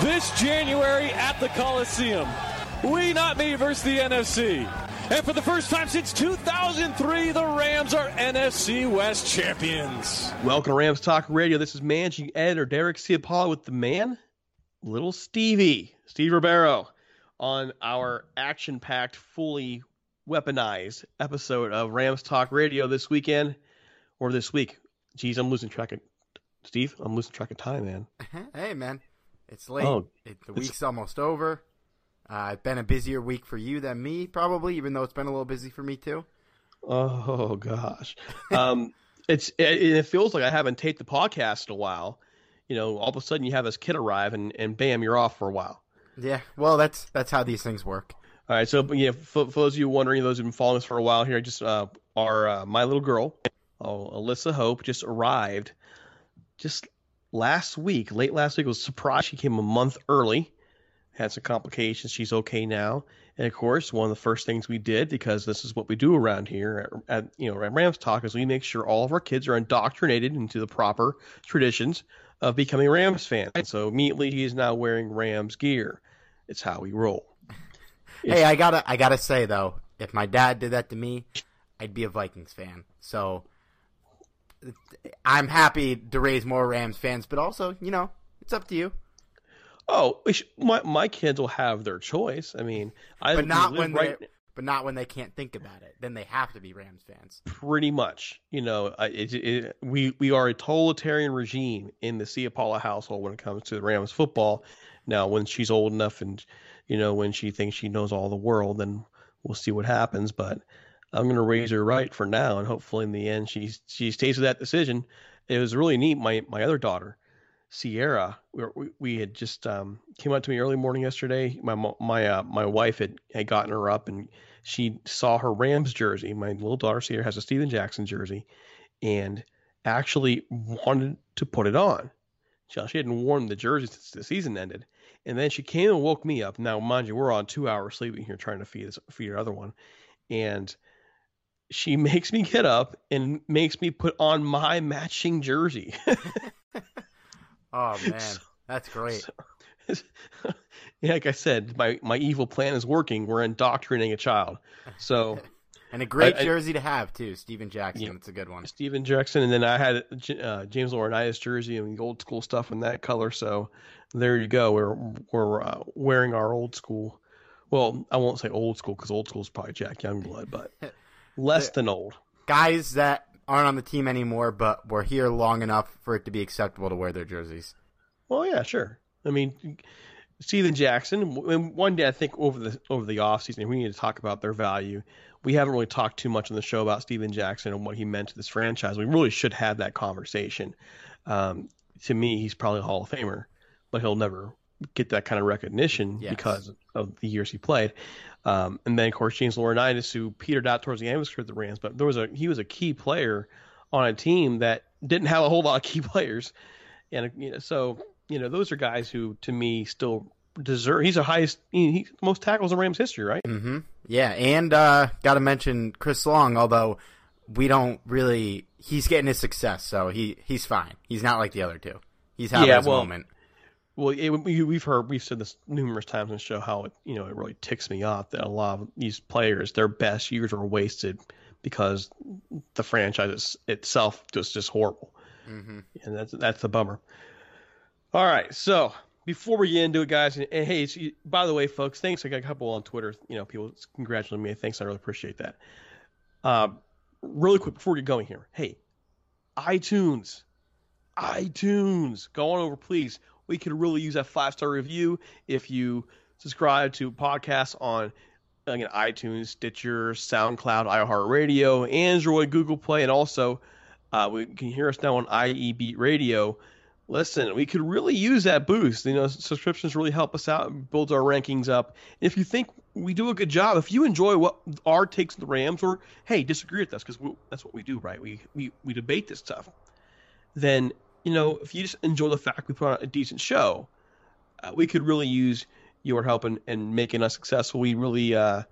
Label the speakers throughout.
Speaker 1: this January at the Coliseum. We not me versus the NFC. And for the first time since 2003, the Rams are NFC West champions.
Speaker 2: Welcome to Rams Talk Radio. This is managing editor Derek Ciapala with the man, little Stevie, Steve Rebeiro, on our action packed, fully weaponized episode of Rams Talk Radio this weekend or this week. Geez, I'm losing track of Steve. I'm losing track of time, man.
Speaker 3: hey, man, it's late. Oh, it, the week's almost over. Uh, it's been a busier week for you than me, probably, even though it's been a little busy for me too.
Speaker 2: Oh gosh, um, it's it, it, feels like I haven't taped the podcast in a while. You know, all of a sudden you have this kid arrive and, and bam, you're off for a while.
Speaker 3: Yeah, well, that's that's how these things work.
Speaker 2: All right, so yeah, for, for those of you wondering, those who've been following us for a while here, just uh, our uh, my little girl, oh, Alyssa Hope, just arrived just last week, late last week. was surprised she came a month early. Had some complications. She's okay now. And of course, one of the first things we did, because this is what we do around here at, at you know at Rams Talk, is we make sure all of our kids are indoctrinated into the proper traditions of becoming Rams fans. And so immediately he is now wearing Rams gear. It's how we roll.
Speaker 3: Hey, I gotta I gotta say though, if my dad did that to me, I'd be a Vikings fan. So I'm happy to raise more Rams fans, but also, you know, it's up to you.
Speaker 2: Oh, my my kids will have their choice. I mean, I
Speaker 3: but not when right, they but not when they can't think about it. Then they have to be Rams fans.
Speaker 2: Pretty much, you know, it, it, we we are a totalitarian regime in the Ciapala household when it comes to the Rams football. Now, when she's old enough and you know, when she thinks she knows all the world, then we'll see what happens. But I'm going to raise her right for now, and hopefully in the end she she stays with that decision. It was really neat. My my other daughter, Sierra, we, we had just um, came up to me early morning yesterday. My my uh, my wife had had gotten her up, and she saw her Rams jersey. My little daughter Sierra has a Steven Jackson jersey, and actually wanted to put it on. She, she hadn't worn the jersey since the season ended, and then she came and woke me up. Now, mind you, we're on two hours sleeping here trying to feed feed her other one, and she makes me get up and makes me put on my matching jersey.
Speaker 3: oh man, that's great. So,
Speaker 2: like I said, my my evil plan is working. We're indoctrinating a child. So
Speaker 3: and a great I, jersey I, to have too, Steven Jackson. Yeah, it's a good one.
Speaker 2: Steven Jackson, and then I had uh, James Laurinaitis jersey and the old school stuff in that color. So there you go. We're we're uh, wearing our old school. Well, I won't say old school because old school is probably Jack Youngblood, but less than old.
Speaker 3: Guys that aren't on the team anymore, but were here long enough for it to be acceptable to wear their jerseys.
Speaker 2: Well, yeah, sure. I mean, Steven Jackson. And one day, I think over the over the offseason, we need to talk about their value. We haven't really talked too much on the show about Steven Jackson and what he meant to this franchise. We really should have that conversation. Um, to me, he's probably a Hall of Famer, but he'll never get that kind of recognition yes. because of the years he played. Um, and then of course James Laurinaitis, who petered out towards the end of his career the Rams, but there was a he was a key player on a team that didn't have a whole lot of key players, and you know so you know those are guys who to me still deserve. He's the highest, he's most tackles in Rams history, right?
Speaker 3: Mm-hmm. Yeah, and uh, got to mention Chris Long, although we don't really. He's getting his success, so he he's fine. He's not like the other two. He's having yeah, his well, moment.
Speaker 2: Well, it, we've heard we've said this numerous times on the show how it you know it really ticks me off that a lot of these players their best years are wasted because the franchise itself just just horrible, mm-hmm. and that's that's a bummer. All right, so before we get into it, guys, and, and hey, by the way, folks, thanks. I got a couple on Twitter, you know, people congratulating me. Thanks, I really appreciate that. Uh, really quick before we get going here, hey, iTunes, iTunes, go on over, please we could really use that five star review if you subscribe to podcasts on again, iTunes, Stitcher, SoundCloud, iHeartRadio, Android, Google Play, and also uh, we can hear us now on IE Beat Radio. Listen, we could really use that boost. You know, subscriptions really help us out, builds our rankings up. If you think we do a good job, if you enjoy what our takes on the Rams, or hey, disagree with us because that's what we do, right? We we we debate this stuff. Then you know, if you just enjoy the fact we put on a decent show, uh, we could really use your help in, in making us successful. We really, uh,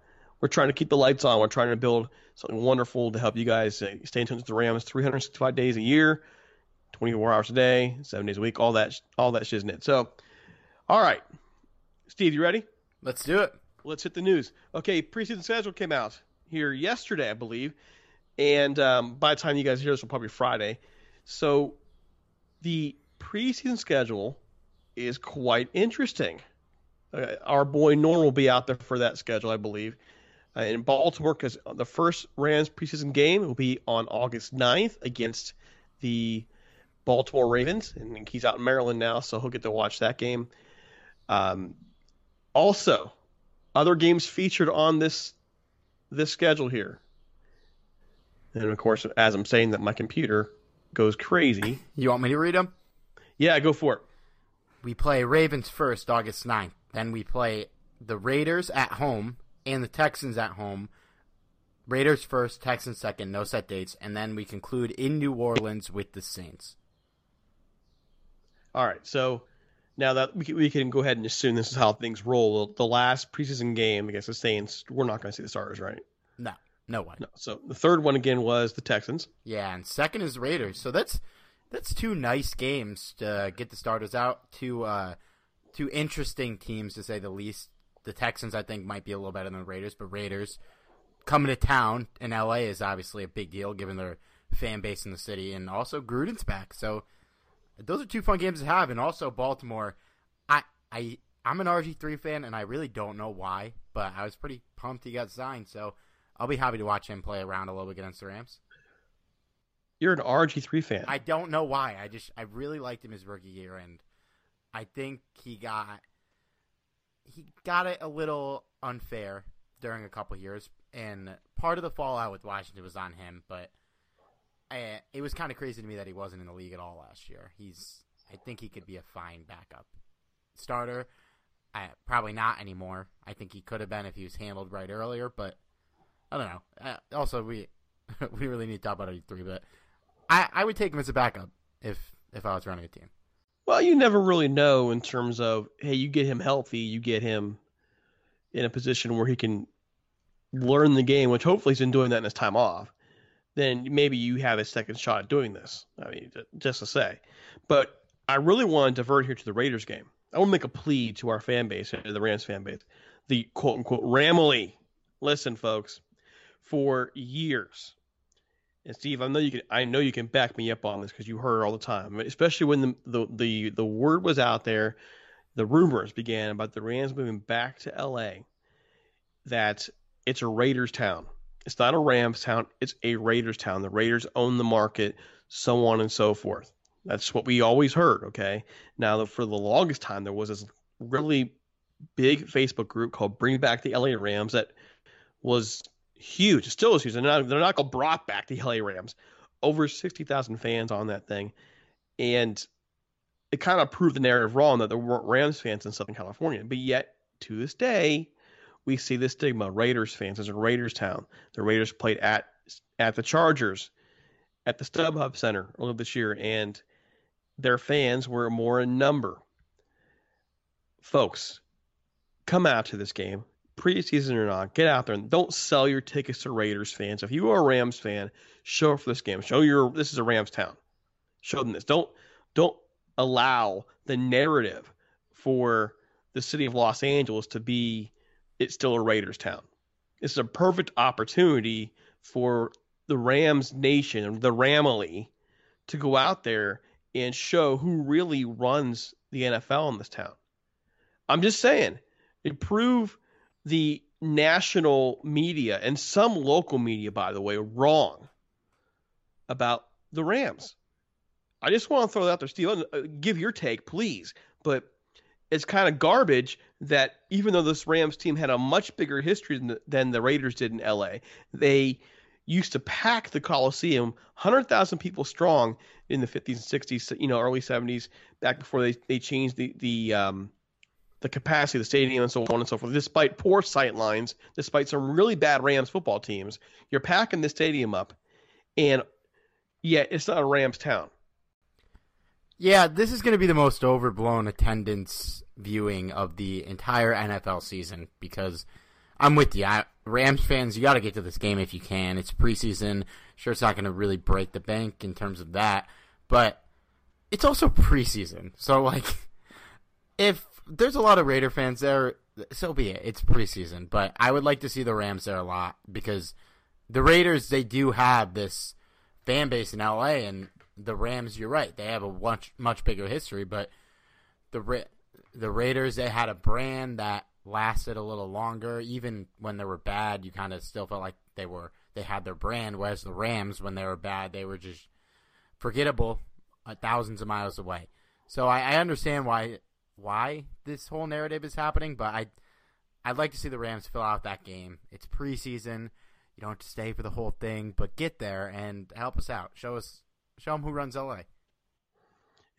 Speaker 2: we're trying to keep the lights on. We're trying to build something wonderful to help you guys uh, stay in touch with the Rams 365 days a year, 24 hours a day, seven days a week, all that, all that shiznit. So, all right, Steve, you ready?
Speaker 3: Let's do it.
Speaker 2: Let's hit the news. Okay, preseason schedule came out here yesterday, I believe, and um, by the time you guys hear this, will probably Friday. So the preseason schedule is quite interesting. Uh, our boy Norm will be out there for that schedule, I believe. Uh, in Baltimore, because the first Rams preseason game will be on August 9th against the Baltimore Ravens, and he's out in Maryland now, so he'll get to watch that game. Um, also, other games featured on this this schedule here, and of course, as I'm saying that, my computer goes crazy.
Speaker 3: You want me to read them?
Speaker 2: Yeah, go for it.
Speaker 3: We play Ravens first, August 9th. Then we play the Raiders at home and the Texans at home. Raiders first, Texans second, no set dates. And then we conclude in New Orleans with the Saints.
Speaker 2: All right, so now that we can, we can go ahead and assume this is how things roll. The last preseason game against the Saints, we're not going to see the stars, right?
Speaker 3: No. No one.
Speaker 2: No. So the third one again was the Texans.
Speaker 3: Yeah, and second is Raiders. So that's that's two nice games to get the starters out. Two uh, two interesting teams to say the least. The Texans I think might be a little better than the Raiders, but Raiders coming to town in LA is obviously a big deal given their fan base in the city, and also Gruden's back. So those are two fun games to have, and also Baltimore. I I I'm an RG three fan, and I really don't know why, but I was pretty pumped he got signed. So I'll be happy to watch him play around a little bit against the Rams.
Speaker 2: You're an RG3 fan.
Speaker 3: I don't know why. I just I really liked him his rookie year, and I think he got he got it a little unfair during a couple years, and part of the fallout with Washington was on him, but I, it was kind of crazy to me that he wasn't in the league at all last year. He's, I think he could be a fine backup starter. I, probably not anymore. I think he could have been if he was handled right earlier, but I don't know. Uh, also, we we really need to talk about eighty three, but I, I would take him as a backup if if I was running a team.
Speaker 2: Well, you never really know in terms of hey, you get him healthy, you get him in a position where he can learn the game, which hopefully he's been doing that in his time off. Then maybe you have a second shot at doing this. I mean, just to say, but I really want to divert here to the Raiders game. I want to make a plea to our fan base, the Rams fan base, the quote unquote Ramily. Listen, folks, for years, and Steve, I know you can. I know you can back me up on this because you heard all the time, especially when the, the the the word was out there, the rumors began about the Rams moving back to L.A. That it's a Raiders town. It's not a Rams town. It's a Raiders town. The Raiders own the market, so on and so forth. That's what we always heard. Okay. Now, for the longest time, there was this really big Facebook group called Bring Back the LA Rams that was huge. Still is huge. They're not, they're not called brought back the LA Rams. Over 60,000 fans on that thing. And it kind of proved the narrative wrong that there weren't Rams fans in Southern California. But yet, to this day, we see this stigma. Raiders fans. It's a Raiders town. The Raiders played at at the Chargers, at the StubHub Center earlier this year, and their fans were more in number. Folks, come out to this game, preseason or not. Get out there and don't sell your tickets to Raiders fans. If you are a Rams fan, show up for this game. Show your this is a Rams town. Show them this. Don't don't allow the narrative for the city of Los Angeles to be it's still a Raiders town. It's a perfect opportunity for the Rams nation, the Ramily, to go out there and show who really runs the NFL in this town. I'm just saying, improve the national media and some local media, by the way, wrong about the Rams. I just want to throw that out there, Steve. Uh, give your take, please. But it's kind of garbage that even though this Rams team had a much bigger history than the, than the Raiders did in LA, they used to pack the Coliseum, 100,000 people strong in the 50s and 60s, you know, early 70s, back before they, they changed the the um, the capacity of the stadium and so on and so forth. Despite poor sight lines, despite some really bad Rams football teams, you're packing the stadium up, and yet it's not a Rams town.
Speaker 3: Yeah, this is going to be the most overblown attendance viewing of the entire NFL season because I'm with you. I, Rams fans, you got to get to this game if you can. It's preseason. Sure, it's not going to really break the bank in terms of that, but it's also preseason. So, like, if there's a lot of Raider fans there, so be it. It's preseason, but I would like to see the Rams there a lot because the Raiders they do have this fan base in LA, and the Rams, you're right, they have a much much bigger history, but the the Raiders they had a brand that lasted a little longer. Even when they were bad, you kind of still felt like they were they had their brand. Whereas the Rams, when they were bad, they were just forgettable, uh, thousands of miles away. So I, I understand why why this whole narrative is happening, but I I'd like to see the Rams fill out that game. It's preseason. You don't have to stay for the whole thing, but get there and help us out. Show us show them who runs LA.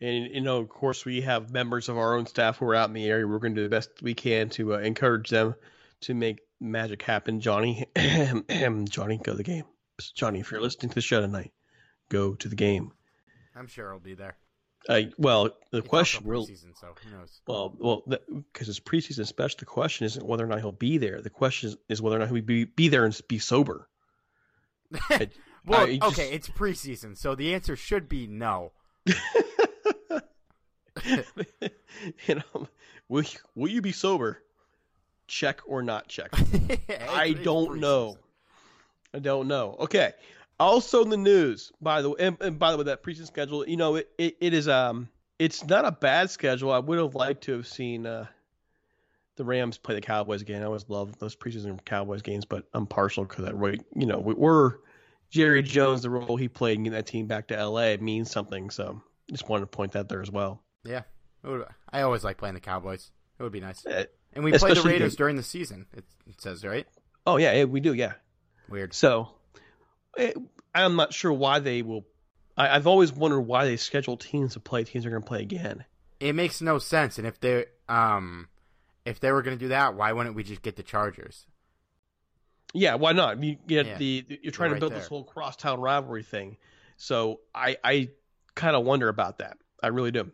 Speaker 2: And you know, of course, we have members of our own staff who are out in the area. We're going to do the best we can to uh, encourage them to make magic happen. Johnny, Johnny, go to the game. Johnny, if you're listening to the show tonight, go to the game.
Speaker 3: I'm sure I'll be there.
Speaker 2: Uh, well, the
Speaker 3: it's
Speaker 2: question,
Speaker 3: real, season, so who knows?
Speaker 2: Well, well, because it's preseason special. The question isn't whether or not he'll be there. The question is, is whether or not he'll be be there and be sober.
Speaker 3: I, well, I just... okay, it's preseason, so the answer should be no.
Speaker 2: you know, will you, will you be sober? Check or not check? I don't know. I don't know. Okay. Also in the news, by the way, and, and by the way, that preseason schedule, you know, it, it, it is um, it's not a bad schedule. I would have liked to have seen uh, the Rams play the Cowboys again. I always love those preseason Cowboys games, but I'm partial because that right, you know, we, we're Jerry Jones, the role he played in getting that team back to LA means something. So just wanted to point that there as well.
Speaker 3: Yeah, I always like playing the Cowboys. It would be nice. and we play the Raiders during the season. It, it, says right.
Speaker 2: Oh yeah, we do. Yeah.
Speaker 3: Weird.
Speaker 2: So it, I'm not sure why they will. I, I've always wondered why they schedule teams to play teams are going to play again.
Speaker 3: It makes no sense. And if they um if they were going to do that, why wouldn't we just get the Chargers?
Speaker 2: Yeah, why not? You get
Speaker 3: Yeah,
Speaker 2: the you're trying
Speaker 3: right
Speaker 2: to build
Speaker 3: there.
Speaker 2: this whole crosstown rivalry thing. So I I kind of wonder about that. I really do.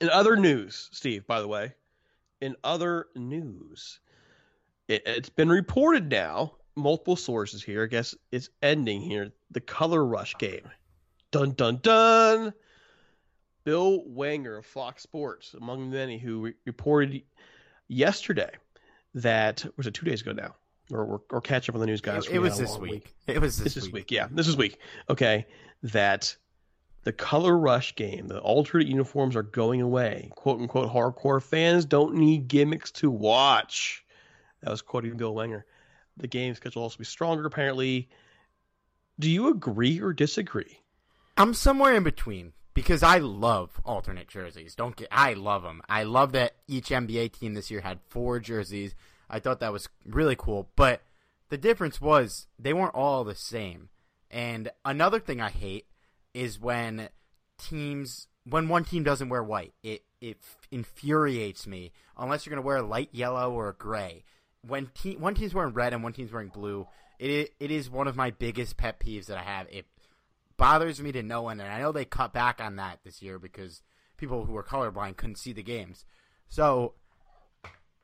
Speaker 2: In other news, Steve, by the way, in other news, it, it's been reported now, multiple sources here. I guess it's ending here. The Color Rush game. Dun dun dun. Bill Wanger of Fox Sports, among many, who re- reported yesterday that was it two days ago now, or or, or catch up on the news, guys.
Speaker 3: It, it was this
Speaker 2: long
Speaker 3: week. It was this,
Speaker 2: This is week, yeah. This is week. Okay, that the Color Rush game, the alternate uniforms are going away. "Quote unquote," hardcore fans don't need gimmicks to watch. That was quoting Bill Wanger. The game schedule will also be stronger, apparently. Do you agree or disagree?
Speaker 3: I'm somewhere in between because I love alternate jerseys. Don't get I love them. I love that each NBA team this year had four jerseys. I thought that was really cool, but the difference was they weren't all the same. And another thing I hate is when teams when one team doesn't wear white. It it infuriates me unless you're going to wear a light yellow or a gray. When te- one team's wearing red and one team's wearing blue, it it is one of my biggest pet peeves that I have. It bothers me to no end, and I know they cut back on that this year because people who were colorblind couldn't see the games. So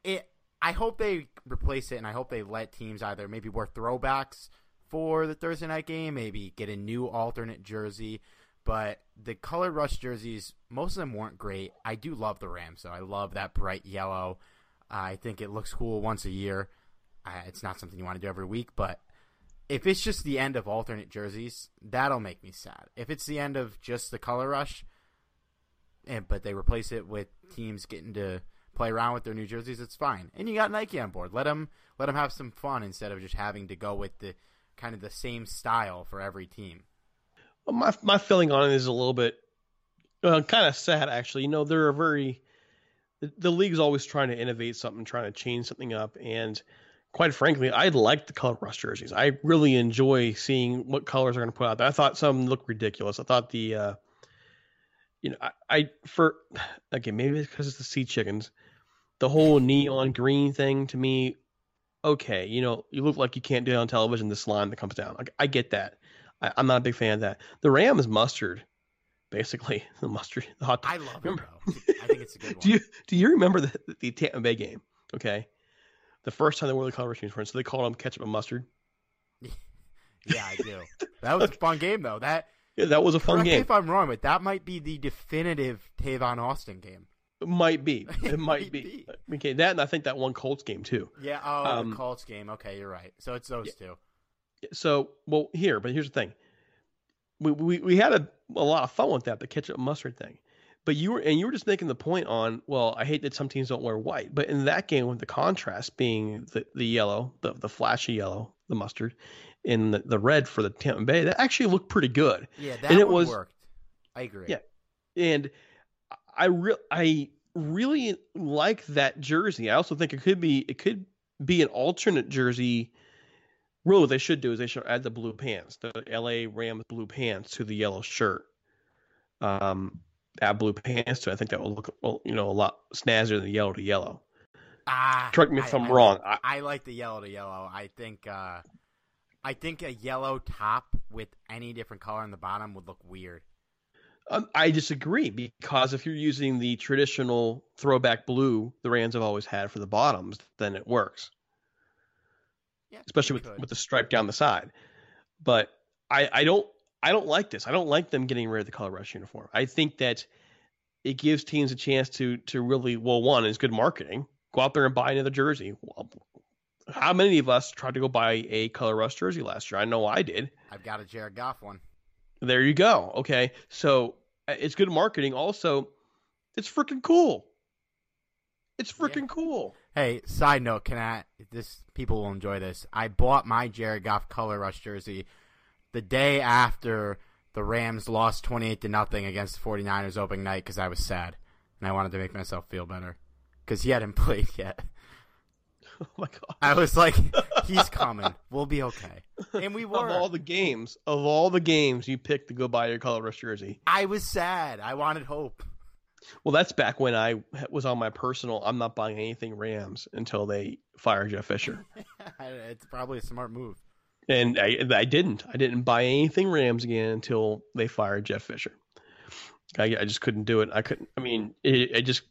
Speaker 3: it I hope they replace it, and I hope they let teams either maybe wear throwbacks for the Thursday night game, maybe get a new alternate jersey. But the color rush jerseys, most of them weren't great. I do love the Rams, though. I love that bright yellow. I think it looks cool once a year. Uh, it's not something you want to do every week, but if it's just the end of alternate jerseys, that'll make me sad. If it's the end of just the color rush, and but they replace it with teams getting to play around with their new jerseys, it's fine. And you got Nike on board. Let them let them have some fun instead of just having to go with the kind of the same style for every team.
Speaker 2: Well, my my feeling on it is a little bit uh, kind of sad, actually. You know, they're a very the, the league's always trying to innovate something, trying to change something up, and quite frankly, I like the color rush jerseys. I really enjoy seeing what colors are going to put out there. I thought some looked ridiculous. I thought the uh, you know, I, I for again maybe it's because it's the sea chickens, the whole neon green thing to me. Okay, you know, you look like you can't do it on television. The slime that comes down, I, I get that. I, I'm not a big fan of that. The ram is mustard, basically the mustard. The hot.
Speaker 3: I love
Speaker 2: Remember-
Speaker 3: it though. I think it's a good one.
Speaker 2: do you do you remember the the Tampa Bay game? Okay, the first time they wore the color rush uniforms, so they called them ketchup and mustard.
Speaker 3: yeah, I do. That was a fun game though. That
Speaker 2: Yeah, that was a fun game.
Speaker 3: if I'm wrong, but that might be the definitive Tavon Austin game.
Speaker 2: It might be.
Speaker 3: It
Speaker 2: might be.
Speaker 3: be.
Speaker 2: Okay, that and I think that one Colts game too.
Speaker 3: Yeah. Oh,
Speaker 2: Um,
Speaker 3: the Colts game. Okay, you're right. So it's those two.
Speaker 2: So, well, here, but here's the thing. We we, we had a, a lot of fun with that, the ketchup mustard thing. But you were and you were just making the point on, well, I hate that some teams don't wear white. But in that game with the contrast being the, the yellow, the the flashy yellow, the mustard, and the, the red for the Tampa Bay, that actually looked pretty good.
Speaker 3: Yeah, that
Speaker 2: And it was-
Speaker 3: worked. I agree.
Speaker 2: Yeah. And I re- I really like that jersey. I also think it could be it could be an alternate jersey. Really, what they should do is they should add the blue pants, the LA Rams blue pants to the yellow shirt. Um, add blue pants to. it. I think that will look you know a lot snazzier than yellow to yellow.
Speaker 3: Ah,
Speaker 2: Correct me if
Speaker 3: I-
Speaker 2: I'm
Speaker 3: I
Speaker 2: wrong.
Speaker 3: Like, I, like the yellow to yellow. I think. Uh, I think a yellow top with any different color on the bottom would look weird.
Speaker 2: Um, I disagree because if you're using the traditional throwback blue the Rams have always had for the bottoms, then it works.
Speaker 3: Yeah,
Speaker 2: especially with
Speaker 3: could.
Speaker 2: with the stripe down the side. But I I don't I don't like this. I don't like them getting rid of the color rush uniform. I think that it gives teams a chance to to really well one is good marketing. Go out there and buy another jersey. Well, how many of us tried to go buy a color rush jersey last year? I know I did.
Speaker 3: I've got a Jared Goff one.
Speaker 2: There you go. Okay, so uh, it's good marketing. Also, it's freaking cool. It's
Speaker 3: Yeah.
Speaker 2: freaking cool.
Speaker 3: Hey, side note, can I? This people will enjoy this. I bought my Jared Goff color rush jersey the day after the Rams lost twenty eight to nothing against the 49ers opening night because I was sad and I wanted to make myself feel better because he hadn't played yet.
Speaker 2: Oh my god!
Speaker 3: I was like, he's coming. We'll be okay. And we were.
Speaker 2: Of all the games, of all the games you picked to go buy your color rush jersey,
Speaker 3: I was sad. I wanted hope.
Speaker 2: Well, that's back when I was on my personal. I'm not buying anything Rams until they fire Jeff Fisher,
Speaker 3: it's probably a smart move.
Speaker 2: and I, I didn't. I didn't buy anything Rams again until they fired Jeff Fisher. I, I just couldn't do it. I couldn't. I mean, it, it just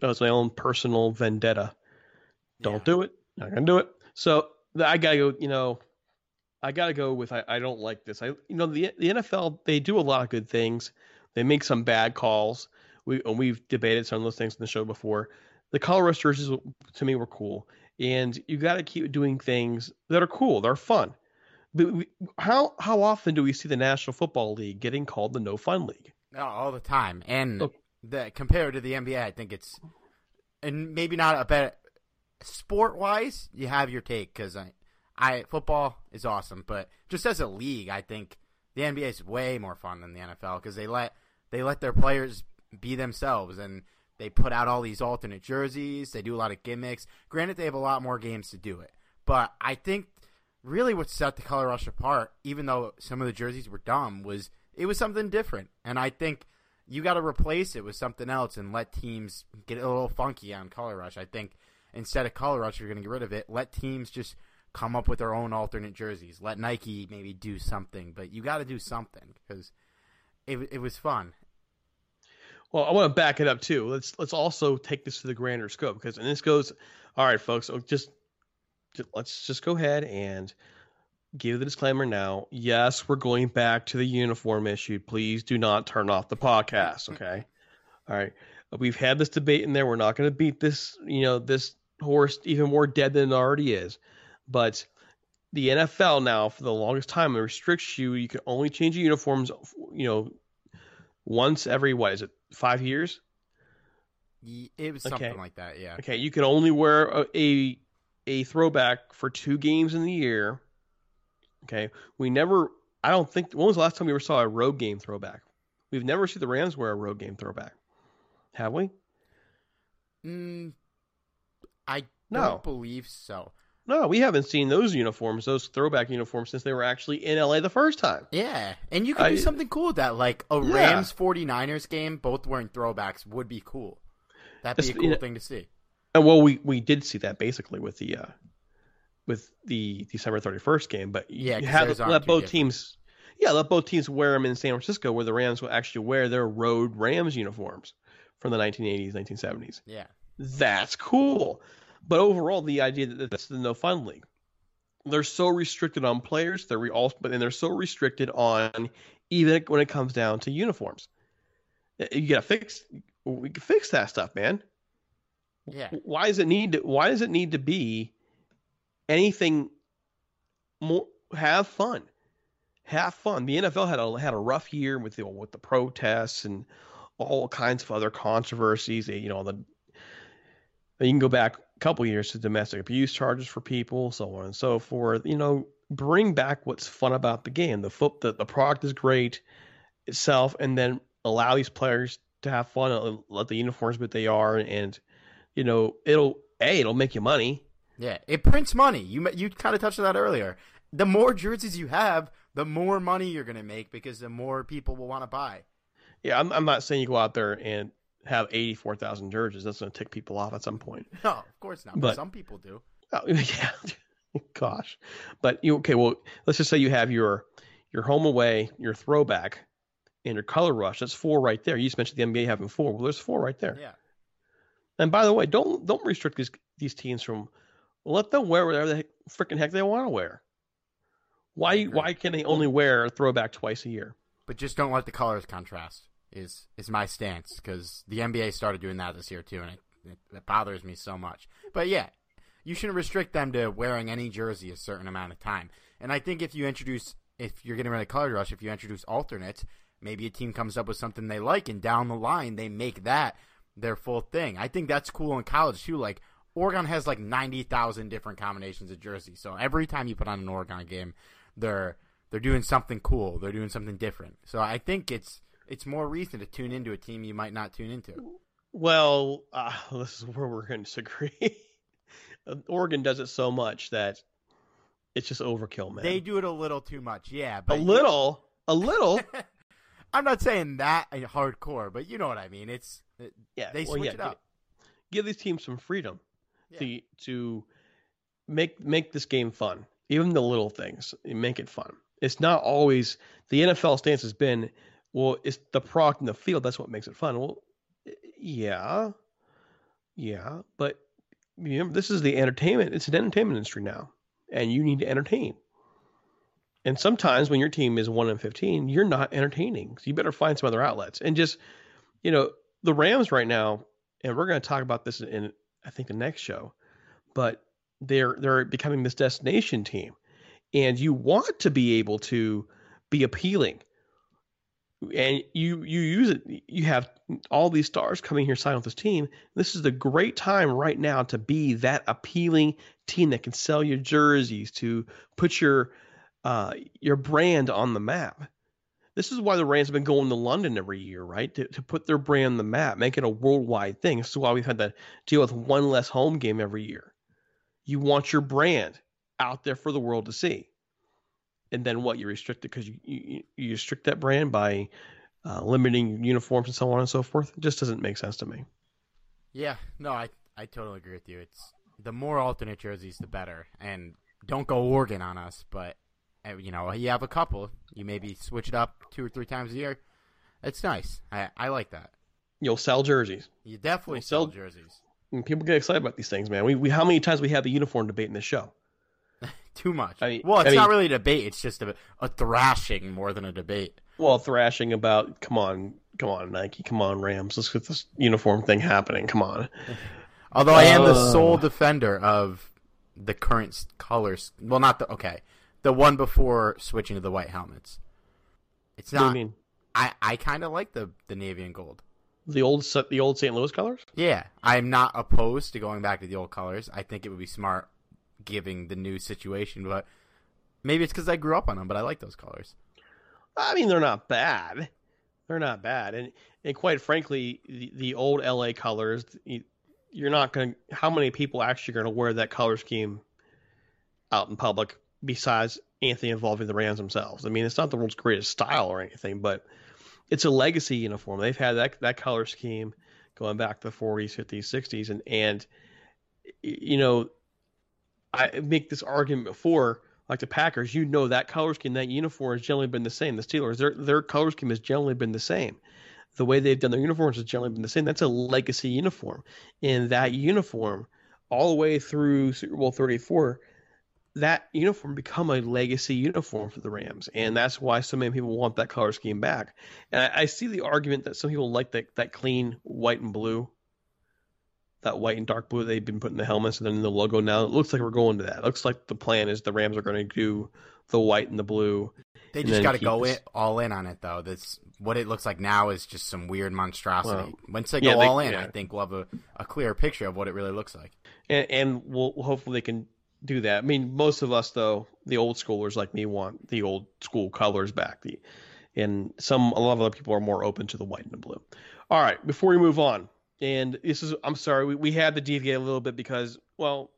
Speaker 2: that was my own personal vendetta. Don't
Speaker 3: Yeah.
Speaker 2: do it. Not gonna do it. So I gotta go. You know, I gotta go with. I, I don't like this. I you know the the NFL they do a lot of good things. They make some bad calls. We and we've debated some of those things in the show before. The color rush jerseys to me were cool, and you got to keep doing things that are cool. They're fun. But we, how how often do we see the National Football League getting called the No Fun League?
Speaker 3: Oh, all the time. And
Speaker 2: Look.
Speaker 3: the compared to the NBA, I think it's and maybe not a better sport wise. You have your take because I, I football is awesome, but just as a league, I think the NBA is way more fun than the NFL because they let they let their players be themselves and they put out all these alternate jerseys. They do a lot of gimmicks. Granted, they have a lot more games to do it, but I think really what set the color rush apart, even though some of the jerseys were dumb, was it was something different. And I think you got to replace it with something else and let teams get a little funky on color rush. I think instead of color rush, you're going to get rid of it. Let teams just come up with their own alternate jerseys. Let Nike maybe do something, but you got to do something because it it was fun.
Speaker 2: Well, I want to back it up too. Let's let's also take this to the grander scope because and this goes. All right, folks. So just, just let's just go ahead and give the disclaimer now. Yes, we're going back to the uniform issue. Please do not turn off the podcast. Okay. All right. We've had this debate in there. We're not going to beat this, you know, this horse even more dead than it already is. But the NFL now, for the longest time, restricts you. You can only change your uniforms, you know, once every what is it, five years?
Speaker 3: It was
Speaker 2: Okay.
Speaker 3: something like that, yeah.
Speaker 2: Okay, you can only wear a, a a throwback for two games in the year. Okay, we never. I don't think. When was the last time we ever saw a road game throwback? We've never seen the Rams wear a road game throwback, have we?
Speaker 3: Mm, I
Speaker 2: No.
Speaker 3: don't believe so.
Speaker 2: No, we haven't seen those uniforms, those throwback uniforms, since they were actually in LA the first time.
Speaker 3: Yeah, and you could do
Speaker 2: I-
Speaker 3: something cool with that, like a
Speaker 2: Yeah.
Speaker 3: Rams 49ers game, both wearing throwbacks would be cool. That'd be a cool
Speaker 2: yeah.
Speaker 3: thing to see.
Speaker 2: And well, we we did see that basically with the uh, with the December thirty first game, but
Speaker 3: Yeah,
Speaker 2: you
Speaker 3: 'cause
Speaker 2: have
Speaker 3: those
Speaker 2: to
Speaker 3: aren't
Speaker 2: let both
Speaker 3: different.
Speaker 2: teams. Yeah, let both teams wear them in San Francisco, where the Rams will actually wear their road Rams uniforms from the 1980s, 1970s.
Speaker 3: Yeah.
Speaker 2: That's cool. But overall, the idea that that's the no fun league. They're so restricted on players. They're re- also, but then they're so restricted on even when it comes down to uniforms. You gotta fix. We can fix that stuff, man.
Speaker 3: Yeah.
Speaker 2: Why does it need to? Why does it need to be anything more? Have fun. Have fun. The NFL had a had a rough year with the with the protests and all kinds of other controversies. You know the you can go back couple years to domestic abuse charges for people, so on and so forth. You know, bring back what's fun about the game. The foot, the, the product is great itself, and then allow these players to have fun. uh, Let the uniforms be what they are, and you know, it'll a it'll make you money.
Speaker 3: Yeah, it prints money. You you kind of touched on that earlier. The more jerseys you have, the more money you're going to make because the more people will want to buy.
Speaker 2: Yeah, I'm I'm not saying you go out there and have eighty four thousand jerseys. That's going to tick people off at some point.
Speaker 3: No, of course not. But,
Speaker 2: But-
Speaker 3: some people do.
Speaker 2: Oh, yeah, gosh, but you okay? Well, let's just say you have your your home away, your throwback, and your color rush. That's four right there. You just mentioned the NBA having four. Well, there's four right there.
Speaker 3: Yeah.
Speaker 2: And by the way, don't don't restrict these these teams from let them wear whatever the heck, freaking heck they want to wear. Why why can they only wear a throwback twice a year?
Speaker 3: But just don't let the colors contrast. Is is my stance because the NBA started doing that this year too, and it, it, it bothers me so much. But yeah, you shouldn't restrict them to wearing any jersey a certain amount of time. And I think if you introduce, if you're getting rid of color rush, if you introduce alternates, maybe a team comes up with something they like, and down the line they make that their full thing. I think that's cool in college too. Like Oregon has like ninety thousand different combinations of jerseys, so every time you put on an Oregon game, they're they're doing something cool. They're doing something different. So I think it's it's more reason to tune into a team you might not tune into.
Speaker 2: Well, uh, this is where we're going to disagree. Oregon does it so much that it's just overkill, man.
Speaker 3: They do it a little too much, yeah. But
Speaker 2: a little, a little.
Speaker 3: I'm not saying that hardcore, but you know what I mean. It's yeah, they switch well, yeah, it up.
Speaker 2: Give, these teams some freedom yeah. to to make make this game fun. Even the little things, make it fun. It's not always the NFL stance has been, well, it's the product in the field. That's what makes it fun. Well, yeah, yeah, but remember, this is the entertainment. It's an entertainment industry now, and you need to entertain. And sometimes when your team is one in fifteen, you're not entertaining. So you better find some other outlets. And just, you know, the Rams right now, and we're going to talk about this in I think the next show, but they're they're becoming this destination team, and you want to be able to be appealing and you you use it you have all these stars coming here signing with this team this is the great time right now to be that appealing team that can sell your jerseys to put your uh, your brand on the map this is why the Rams have been going to London every year, right? To, to put their brand on the map, make it a worldwide thing. This is why we've had to deal with one less home game every year. You want your brand out there for the world to see and then what you restrict it because you, you, you restrict that brand by uh, limiting uniforms and so on and so forth. It just doesn't make sense to me.
Speaker 3: Yeah, no, I I totally agree with you. It's the more alternate jerseys, the better. And don't go Oregon on us, but uh, you know you have a couple. You maybe switch it up two or three times a year. It's nice. I I like that.
Speaker 2: You'll sell jerseys.
Speaker 3: You definitely sell, sell jerseys.
Speaker 2: People get excited about these things, man. We, we how many times we had the uniform debate in this show?
Speaker 3: Too much. I mean, well, it's I not really a debate. It's just a, a thrashing more than a debate.
Speaker 2: Well, thrashing about come on, come on, Nike, come on, Rams. Let's get this uniform thing happening. Come on.
Speaker 3: Although I am uh, the sole defender of the current colors. Well, not the okay, the one before switching to the white helmets. It's not. I I, I kind of like the the navy and gold.
Speaker 2: The old the old St. Louis colors.
Speaker 3: Yeah, I'm not opposed to going back to the old colors. I think it would be smart giving the new situation, but maybe it's because I grew up on them. But I like those colors.
Speaker 2: I mean, they're not bad. They're not bad, and and quite frankly, the, the old LA colors, you're not going. to How many people actually going to wear that color scheme out in public besides Anthony involving the Rams themselves? I mean, it's not the world's greatest style or anything, but it's a legacy uniform. They've had that that color scheme going back to the 40s, 50s, 60s, and and you know I make this argument before, like the Packers, you know that color scheme, that uniform has generally been the same. The Steelers, their their color scheme has generally been the same. The way they've done their uniforms has generally been the same. That's a legacy uniform. And that uniform, all the way through Super Bowl 34, that uniform become a legacy uniform for the Rams, and that's why so many people want that color scheme back. And I, I see the argument that some people like that that clean white and blue that white and dark blue they've been putting the helmets and then the logo now. It looks like we're going to that. It looks like the plan is the Rams are going to do the white and the blue.
Speaker 3: They just got to go this... in, all in on it though. That's what it looks like now is just some weird monstrosity. Once they go yeah, they, all in, yeah. I think we'll have a, a clear picture of what it really looks like.
Speaker 2: And, and we'll hopefully they can do that. I mean, most of us though, the old schoolers like me want the old school colors back. The and some a lot of other people are more open to the white and the blue. All right, before we move on, and this is I'm sorry we, we had to deviate a little bit because well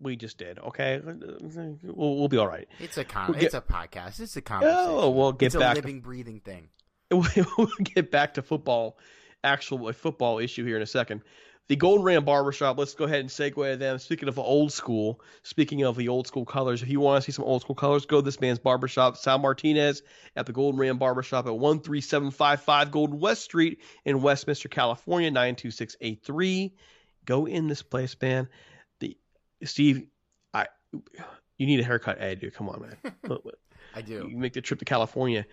Speaker 2: we just did okay? We'll, we'll be all right.
Speaker 3: It's a con- we'll get, it's a podcast it's a oh, conversation. oh
Speaker 2: we'll get
Speaker 3: it's
Speaker 2: back
Speaker 3: a living to, breathing thing.
Speaker 2: We'll get back to football actual football issue here in a second the Golden Ram Barbershop. Let's go ahead and segue to them. Speaking of old school, speaking of the old school colors, if you want to see some old school colors, go to this man's barbershop, Sal Martinez, at the Golden Ram Barbershop at 13755 Golden West Street in Westminster, California, 92683. Go in this place, man. The Steve, I you need a haircut. I do. Come on, man.
Speaker 3: I do.
Speaker 2: You make the trip to California.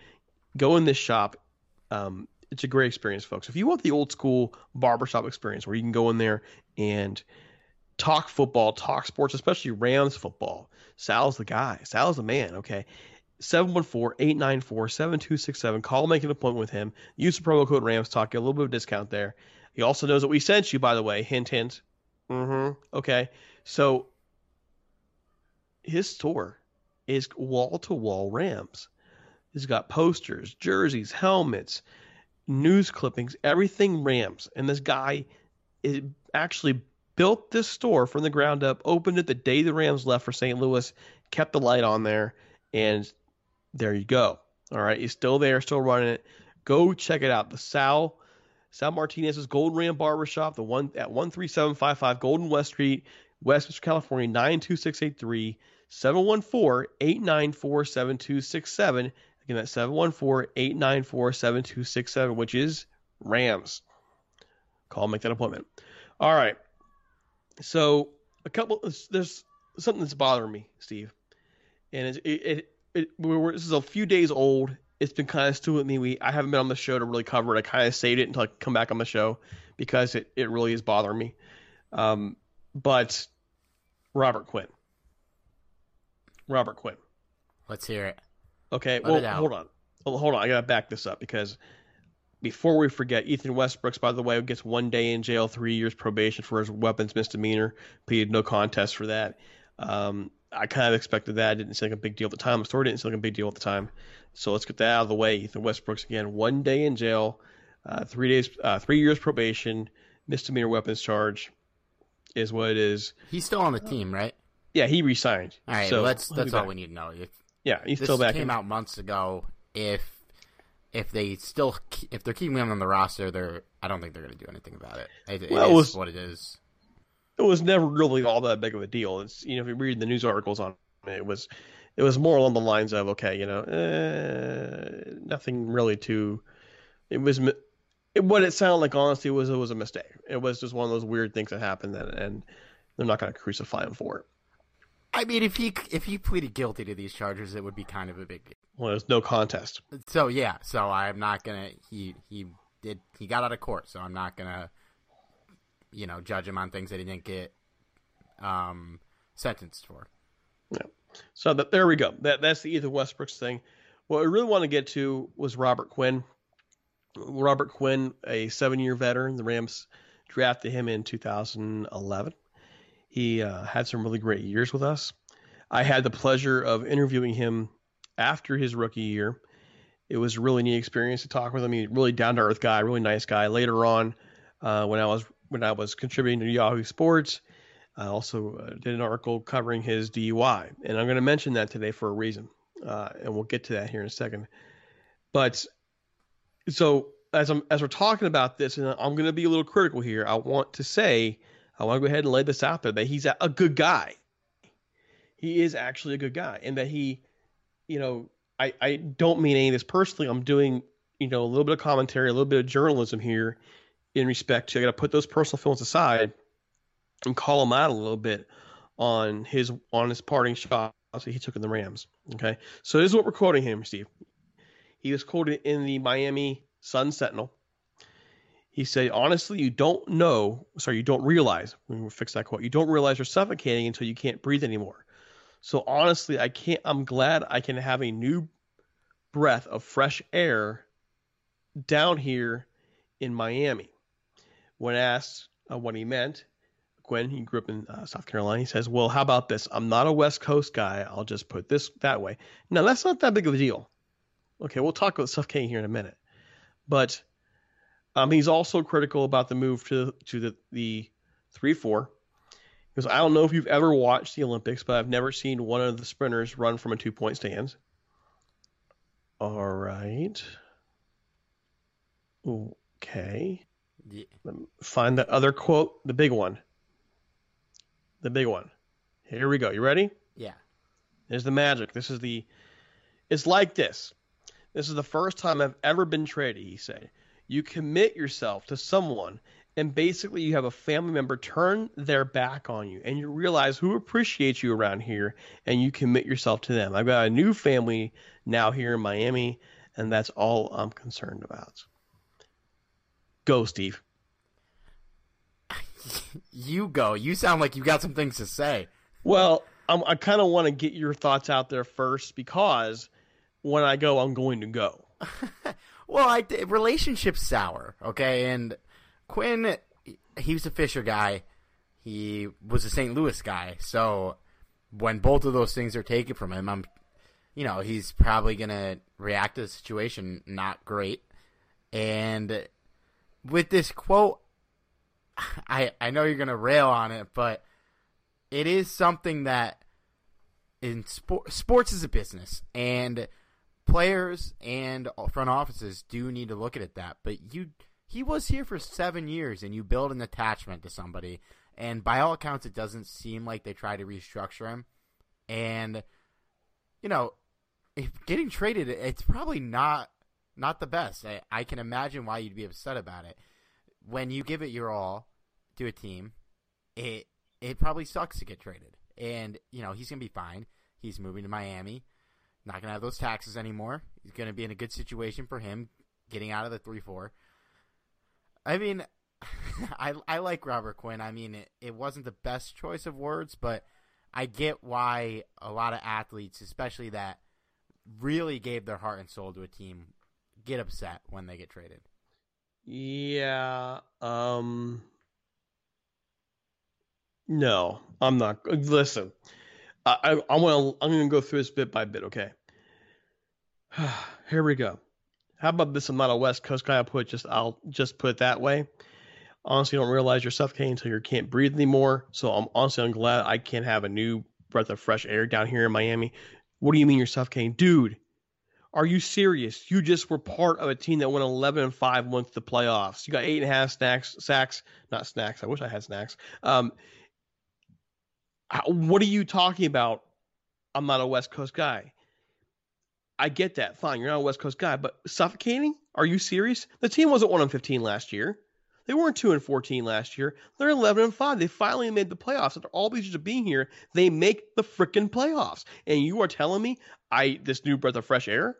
Speaker 2: Go in this shop. Um, it's a great experience, folks. If you want the old school barbershop experience where you can go in there and talk football, talk sports, especially Rams football, Sal's the guy. Sal's the man, okay? 714-894-7267. Call, make an appointment with him. Use the promo code Rams Talk. Get a little bit of discount there. He also knows that we sent you, by the way. Hint, hint. Mm-hmm. Okay. So his store is wall to wall Rams. He's got posters, jerseys, helmets, news clippings, everything Rams. And this guy is actually built this store from the ground up, opened it the day the Rams left for St. Louis, kept the light on there, and there you go. All right, he's still there, still running it. Go check it out. The Sal Sal Martinez's Golden Ram Barbershop, the one at 13755 Golden West Street, Westminster, California 92683, 714-894-7267. Again, that's 714-894-7267, which is Rams. Call, make that appointment. All right. So a couple, there's something that's bothering me, Steve, and it, it, it, this is a few days old. It's been kind of stewing me. We I haven't been on the show to really cover it. I kind of saved it until I come back on the show because it, it really is bothering me. Um, but Robert Quinn. Robert Quinn.
Speaker 3: Let's hear it.
Speaker 2: Okay, Let well, hold on. Hold on. I got to back this up because before we forget, Ethan Westbrooks, by the way, gets one day in jail, three years probation for his weapons misdemeanor. Pleaded no contest for that. Um, I kind of expected that. It didn't seem like a big deal at the time. The story didn't seem like a big deal at the time. So let's get that out of the way. Ethan Westbrooks again, one day in jail, uh, three days, uh, three years probation, misdemeanor weapons charge, is what it is.
Speaker 3: He's still on the team, right?
Speaker 2: Yeah, he resigned.
Speaker 3: All right, so well, that's that's all we need to know. If,
Speaker 2: yeah, he's
Speaker 3: this
Speaker 2: still back.
Speaker 3: Came
Speaker 2: in.
Speaker 3: out months ago. If if they still if they're keeping him on the roster, they're I don't think they're going to do anything about it. It, well, it, it was, what it is.
Speaker 2: It was never really all that big of a deal. It's you know if you read the news articles on it, it was it was more along the lines of okay, you know, eh, nothing really too. It was it, what it sounded like. Honestly, was it was a mistake. It was just one of those weird things that happened, and, and they're not going to crucify him for it.
Speaker 3: I mean, if he if he pleaded guilty to these charges, it would be kind of a big.
Speaker 2: Well, there's no contest.
Speaker 3: So yeah, so I'm not gonna. He he did he got out of court, so I'm not gonna, you know, judge him on things that he didn't get um, sentenced for.
Speaker 2: Yeah. So that there we go. That that's the Ethan Westbrooks thing. What I really want to get to was Robert Quinn. Robert Quinn, a seven-year veteran, the Rams drafted him in 2011. He uh, had some really great years with us. I had the pleasure of interviewing him after his rookie year. It was a really neat experience to talk with him. He's really down to earth guy, really nice guy. Later on, uh, when I was when I was contributing to Yahoo Sports, I also uh, did an article covering his DUI, and I'm going to mention that today for a reason, uh, and we'll get to that here in a second. But so as I'm as we're talking about this, and I'm going to be a little critical here. I want to say I want to go ahead and lay this out there that he's a good guy. He is actually a good guy, and that he, you know, I, I don't mean any of this personally. I'm doing, you know, a little bit of commentary, a little bit of journalism here in respect to, I got to put those personal feelings aside and call him out a little bit on his, on his parting shots that he took in the Rams. Okay. So this is what we're quoting him, Steve. He was quoted in the Miami Sun Sentinel he said, honestly, you don't know, sorry, you don't realize, we fix that quote, you don't realize you're suffocating until you can't breathe anymore. So honestly, I can't, I'm glad I can have a new breath of fresh air down here in Miami. When asked uh, what he meant, Quinn, he grew up in uh, South Carolina, he says, well, how about this? I'm not a West Coast guy. I'll just put this that way. Now, that's not that big of a deal. Okay, we'll talk about suffocating here in a minute. But um, he's also critical about the move to to the the three four. Because I don't know if you've ever watched the Olympics, but I've never seen one of the sprinters run from a two point stance. All right. Okay. Yeah. Find the other quote, the big one. The big one. Here we go. You ready?
Speaker 3: Yeah.
Speaker 2: There's the magic. This is the. It's like this. This is the first time I've ever been traded. He said you commit yourself to someone and basically you have a family member turn their back on you and you realize who appreciates you around here and you commit yourself to them. I've got a new family now here in Miami and that's all I'm concerned about. Go, Steve.
Speaker 3: you go. You sound like you got some things to say.
Speaker 2: Well, I'm, i kind of want to get your thoughts out there first because when I go, I'm going to go.
Speaker 3: Well, I relationship sour, okay, and Quinn, he was a Fisher guy, he was a St. Louis guy, so when both of those things are taken from him, I'm, you know, he's probably gonna react to the situation not great, and with this quote, I I know you're gonna rail on it, but it is something that in sport, sports is a business, and players and front offices do need to look at it that. But you, he was here for seven years, and you build an attachment to somebody, and by all accounts, it doesn't seem like they try to restructure him, and you know, getting traded, it's probably not not the best. I, I can imagine why you'd be upset about it. When you give it your all to a team, it it probably sucks to get traded. And, you know, he's gonna be fine. He's moving to Miami. Not gonna have those taxes anymore. He's gonna be in a good situation for him getting out of the three four. I mean I I like Robert Quinn. I mean it, it wasn't the best choice of words, but I get why a lot of athletes, especially that really gave their heart and soul to a team, get upset when they get traded.
Speaker 2: Yeah. Um. No, I'm not. Listen, I I, want to. I'm going to go through this bit by bit. Okay. Here we go. How about this? I'm not a West Coast guy. I put just. I'll just put it that way. Honestly, don't realize you're suffocating until you can't breathe anymore. So I'm honestly, I'm glad I can't have a new breath of fresh air down here in Miami. What do you mean you're suffocating, dude? Are you serious? You just were part of a team that went 11 and 5 once the playoffs. You got eight and a half snacks, sacks, not snacks. I wish I had snacks. Um, what are you talking about? I'm not a West Coast guy. I get that. Fine, you're not a West Coast guy, but suffocating? Are you serious? The team wasn't 1 and 15 last year. They weren't 2 and 14 last year. They're 11 and 5. They finally made the playoffs. After all these years of being here, they make the freaking playoffs. And you are telling me I this new breath of fresh air?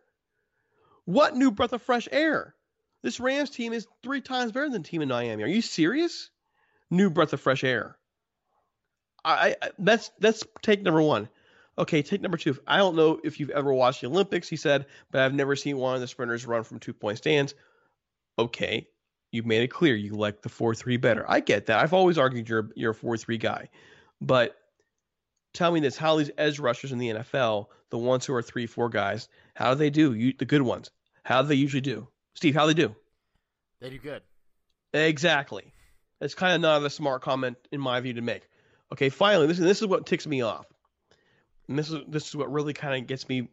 Speaker 2: What new breath of fresh air? This Rams team is three times better than the team in Miami. Are you serious? New breath of fresh air. I, I that's that's take number one. Okay, take number two. I don't know if you've ever watched the Olympics, he said, but I've never seen one of the sprinters run from two point stands. Okay, you've made it clear you like the four three better. I get that. I've always argued you're you're a four three guy, but tell me this: how these edge rushers in the NFL, the ones who are three four guys, how do they do? You, the good ones. How do they usually do? Steve, how do they do?
Speaker 3: They do good.
Speaker 2: Exactly. It's kind of not a smart comment in my view to make. Okay, finally, this, this is what ticks me off. And this is this is what really kind of gets me.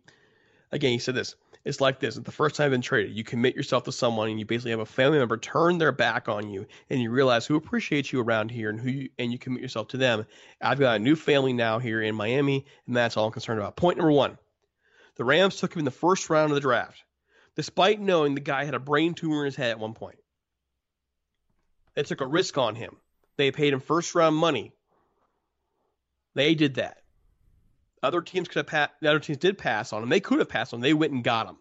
Speaker 2: Again, he said this. It's like this. The first time I've been traded, you commit yourself to someone, and you basically have a family member turn their back on you, and you realize who appreciates you around here, and who you, and you commit yourself to them. I've got a new family now here in Miami, and that's all I'm concerned about. Point number one: the Rams took him in the first round of the draft, despite knowing the guy had a brain tumor in his head at one point. They took a risk on him. They paid him first round money they did that. Other teams could have. The other teams did pass on him. They could have passed on him. They went and got him.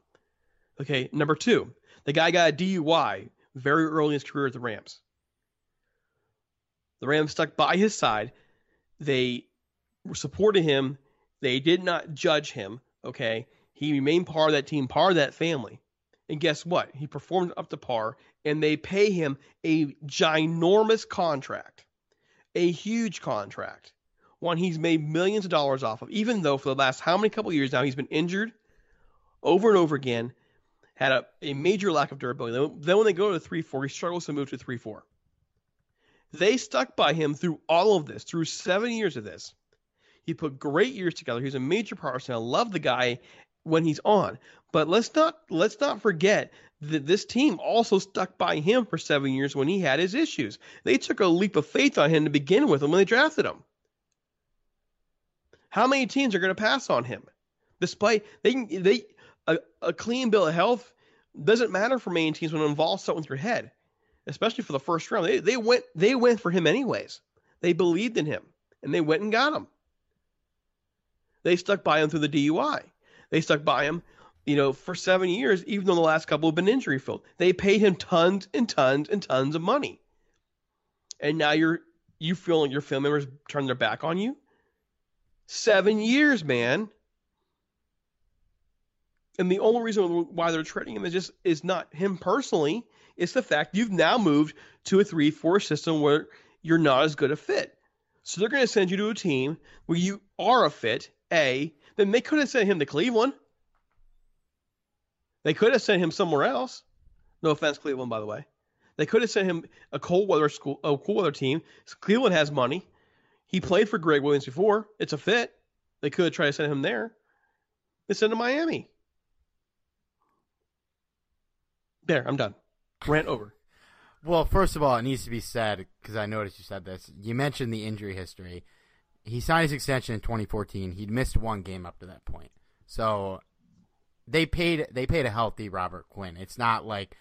Speaker 2: Okay, number two, the guy got a DUI very early in his career at the Rams. The Rams stuck by his side. They supported him. They did not judge him. Okay, he remained part of that team, part of that family. And guess what? He performed up to par, and they pay him a ginormous contract, a huge contract one he's made millions of dollars off of, even though for the last how many couple years now he's been injured over and over again, had a, a major lack of durability. Then when they go to the 3 4, he struggles to move to 3 4. They stuck by him through all of this, through seven years of this. He put great years together. He's a major person. I love the guy when he's on. But let's not let's not forget that this team also stuck by him for seven years when he had his issues. They took a leap of faith on him to begin with when they drafted him. How many teams are going to pass on him? Despite they they a, a clean bill of health doesn't matter for many teams when it involves something with your head, especially for the first round. They they went they went for him anyways. They believed in him and they went and got him. They stuck by him through the DUI. They stuck by him, you know, for seven years, even though the last couple have been injury filled. They paid him tons and tons and tons of money. And now you're you feel like your family members turn their back on you? Seven years, man. And the only reason why they're trading him is just is not him personally. It's the fact you've now moved to a three-four system where you're not as good a fit. So they're going to send you to a team where you are a fit. A. Then they could have sent him to Cleveland. They could have sent him somewhere else. No offense, Cleveland, by the way. They could have sent him a cold weather school, a cool weather team. Cleveland has money. He played for Gregg Williams before. It's a fit. They could try to send him there. They sent him to Miami. There, I'm done. Rant over.
Speaker 3: Well, first of all, it needs to be said because I noticed you said this. You mentioned the injury history. He signed his extension in 2014. He'd missed one game up to that point, so they paid they paid a healthy Robert Quinn. It's not like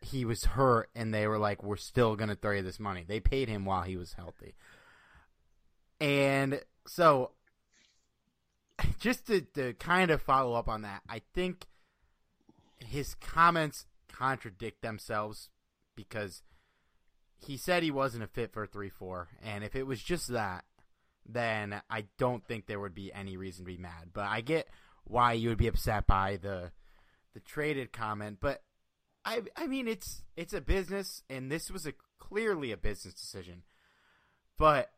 Speaker 3: he was hurt and they were like, "We're still gonna throw you this money." They paid him while he was healthy, and so just to, to kind of follow up on that, I think his comments contradict themselves because he said he wasn't a fit for 3 4. And if it was just that, then I don't think there would be any reason to be mad. But I get why you would be upset by the the traded comment. But I I mean it's it's a business and this was a clearly a business decision. But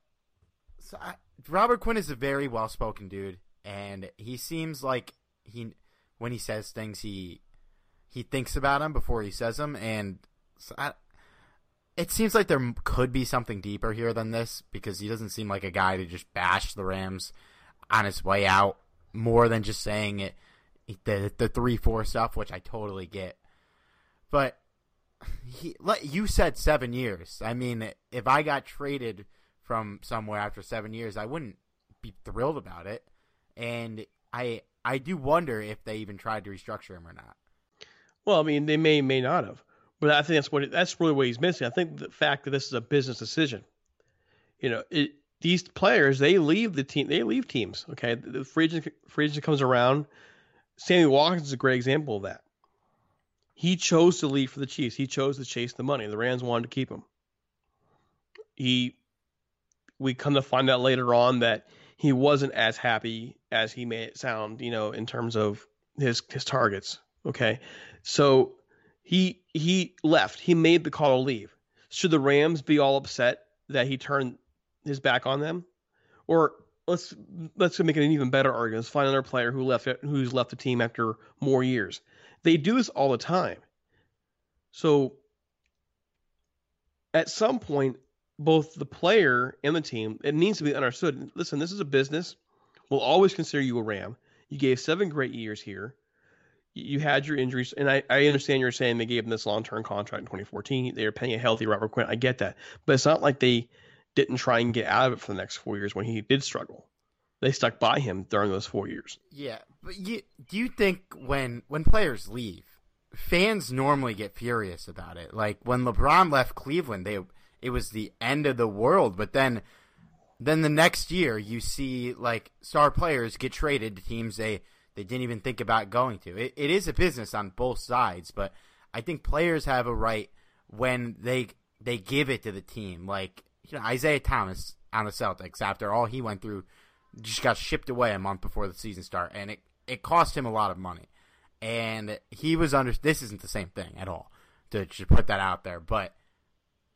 Speaker 3: so I, Robert Quinn is a very well spoken dude and he seems like he when he says things he he thinks about them before he says them and so I, it seems like there could be something deeper here than this because he doesn't seem like a guy to just bash the Rams on his way out more than just saying it the the three four stuff, which I totally get. But he, you said seven years. I mean, if I got traded from somewhere after seven years, I wouldn't be thrilled about it. And I I do wonder if they even tried to restructure him or not.
Speaker 2: Well, I mean, they may may not have. But I think that's what that's really what he's missing. I think the fact that this is a business decision. You know, it, these players they leave the team. They leave teams. Okay, the free agent free agent comes around. Sammy Watkins is a great example of that. He chose to leave for the Chiefs. He chose to chase the money. The Rams wanted to keep him. He, we come to find out later on that he wasn't as happy as he made it sound. You know, in terms of his his targets. Okay, so he he left. He made the call to leave. Should the Rams be all upset that he turned his back on them? Or let's let's make it an even better argument. Let's find another player who left who's left the team after more years. They do this all the time. So at some point, both the player and the team, it needs to be understood. Listen, this is a business. We'll always consider you a Ram. You gave seven great years here you had your injuries, and I, I understand you're saying they gave him this long term contract in 2014. They were paying a healthy Robert Quinn. I get that, but it's not like they didn't try and get out of it for the next four years when he did struggle. They stuck by him during those four years.
Speaker 3: Yeah, but you, do you think when when players leave, fans normally get furious about it? Like when LeBron left Cleveland, they it was the end of the world. But then then the next year, you see like star players get traded to teams they they didn't even think about going to. It, it is a business on both sides, but I think players have a right when they they give it to the team. Like you know Isaiah Thomas on the Celtics after all he went through, just got shipped away a month before the season start, and it it cost him a lot of money. And he was under. This isn't the same thing at all. To just put that out there, but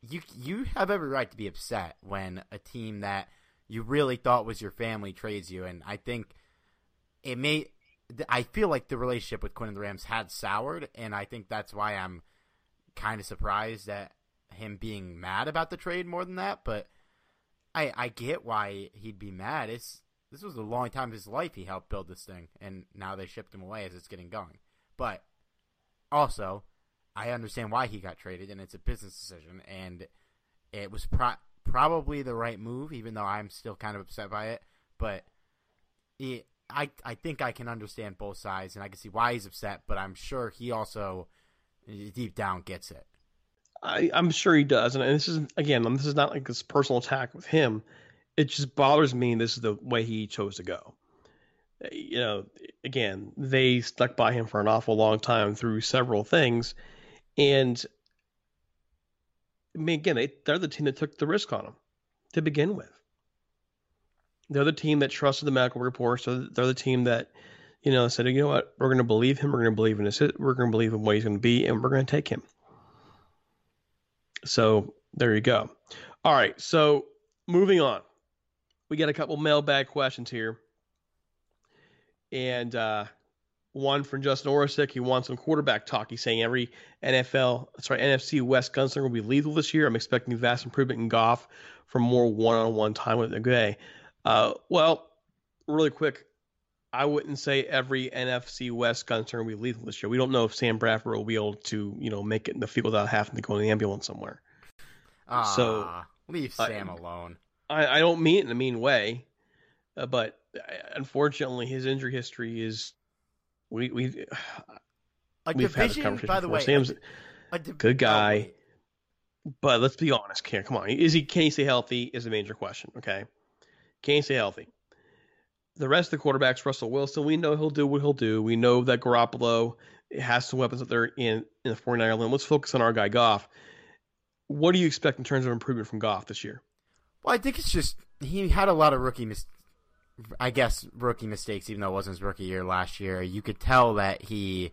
Speaker 3: you you have every right to be upset when a team that you really thought was your family trades you, and I think it may I feel like the relationship with Quinn and the Rams had soured, and I think that's why I'm kind of surprised at him being mad about the trade more than that. But I I get why he'd be mad. It's this was a long time of his life he helped build this thing, and now they shipped him away as it's getting going. But also, I understand why he got traded, and it's a business decision, and it was pro- probably the right move, even though I'm still kind of upset by it. But it, I I think I can understand both sides, and I can see why he's upset. But I'm sure he also deep down gets it.
Speaker 2: I, I'm sure he does, and this is again, um, this is not like this personal attack with him. It just bothers me. This is the way he chose to go. You know, again, they stuck by him for an awful long time through several things, and I mean, again, they, they're the team that took the risk on him to begin with. They're the team that trusted the medical report. So they're the team that, you know, said, you know what, we're going to believe him. We're going to believe in his, we're going to believe in what he's going to be, and we're going to take him. So there you go. All right. So moving on, we got a couple mailbag questions here, and uh, one from Justin Orsick. He wants some quarterback talk. He's saying every NFL, sorry, NFC West gunslinger will be lethal this year. I'm expecting vast improvement in Goff for more one-on-one time with McVay. Uh, well, really quick, I wouldn't say every NFC West gunslinger will be lethal this year. We don't know if Sam Bradford will be able to, you know, make it in the field without having to go in the ambulance somewhere.
Speaker 3: Ah,
Speaker 2: So,
Speaker 3: leave Sam alone.
Speaker 2: I, I don't mean it in a mean way, uh, but uh, unfortunately, his injury history is we we
Speaker 3: A
Speaker 2: we've had this conversation
Speaker 3: by the
Speaker 2: before.
Speaker 3: way,
Speaker 2: Sam's
Speaker 3: a, div-
Speaker 2: good guy. But let's be honest, here. Come on, is he? Can he stay healthy? Is a major question. Okay, can he stay healthy? The rest of the quarterbacks, Russell Wilson, we know he'll do what he'll do. We know that Garoppolo has some weapons that they're in in the 49er limb. Let's focus on our guy Goff. What do you expect in terms of improvement from Goff this year?
Speaker 3: Well, I think it's just he had a lot of rookie mis- I guess rookie mistakes, even though it wasn't his rookie year last year. You could tell that he,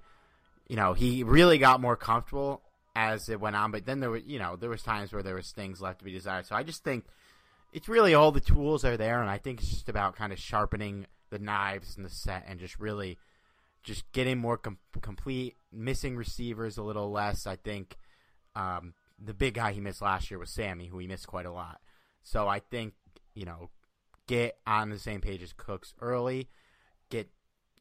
Speaker 3: you know, he really got more comfortable as it went on. But then there were, you know, there was times where there was things left to be desired. So I just think it's really all the tools are there, and I think it's just about kind of sharpening the knives in the set and just really just getting more com- complete, missing receivers a little less. I think um, the big guy he missed last year was Sammy, who he missed quite a lot. So I think you know, get on the same page as Cooks early, get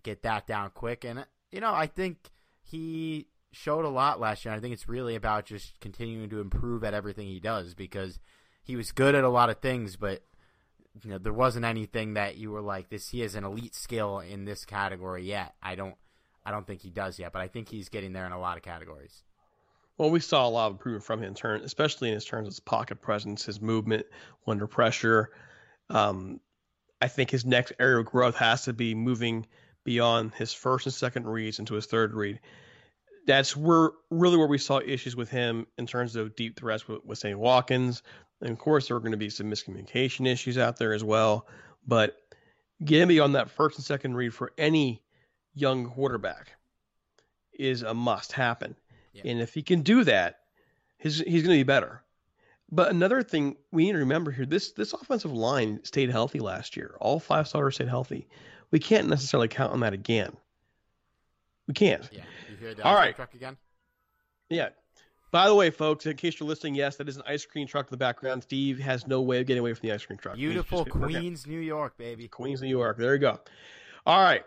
Speaker 3: get that down quick, and you know, I think he showed a lot last year. I think it's really about just continuing to improve at everything he does because he was good at a lot of things, but you know, there wasn't anything that you were like, this. He has an elite skill in this category yet. I don't, I don't think he does yet, but I think he's getting there in a lot of categories.
Speaker 2: Well, we saw a lot of improvement from him in turn, especially in his terms of his pocket presence, his movement under pressure. Um, I think his next area of growth has to be moving beyond his first and second reads into his third read. That's where really where we saw issues with him in terms of deep threats with, with St. Watkins. And of course, there are going to be some miscommunication issues out there as well. But getting beyond that first and second read for any young quarterback is a must happen.
Speaker 3: Yeah.
Speaker 2: And if he can do that, his, he's going to be better. But another thing we need to remember here: this this offensive line stayed healthy last year. All five starters stayed healthy. We can't necessarily count on that again. We can't.
Speaker 3: Yeah, you hear the
Speaker 2: All
Speaker 3: ice
Speaker 2: right.
Speaker 3: truck again?
Speaker 2: Yeah. By the way, folks, in case you're listening, yes, that is an ice cream truck in the background. Steve has no way of getting away from the ice cream truck.
Speaker 3: Beautiful
Speaker 2: just- we're gonna-
Speaker 3: Queens, New York, baby.
Speaker 2: Queens, New York. There you go. All right.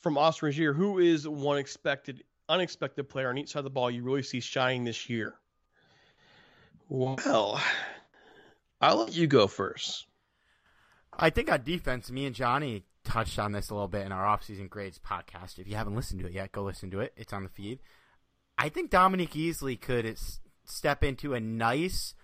Speaker 2: From Austin Rozier, who is one expected, unexpected player on each side of the ball you really see shining this year? Well, I'll let you go first.
Speaker 3: I think on defense, me and Johnny touched on this a little bit in our offseason grades podcast. If you haven't listened to it yet, go listen to it. It's on the feed. I think Dominique Easley could step into a nice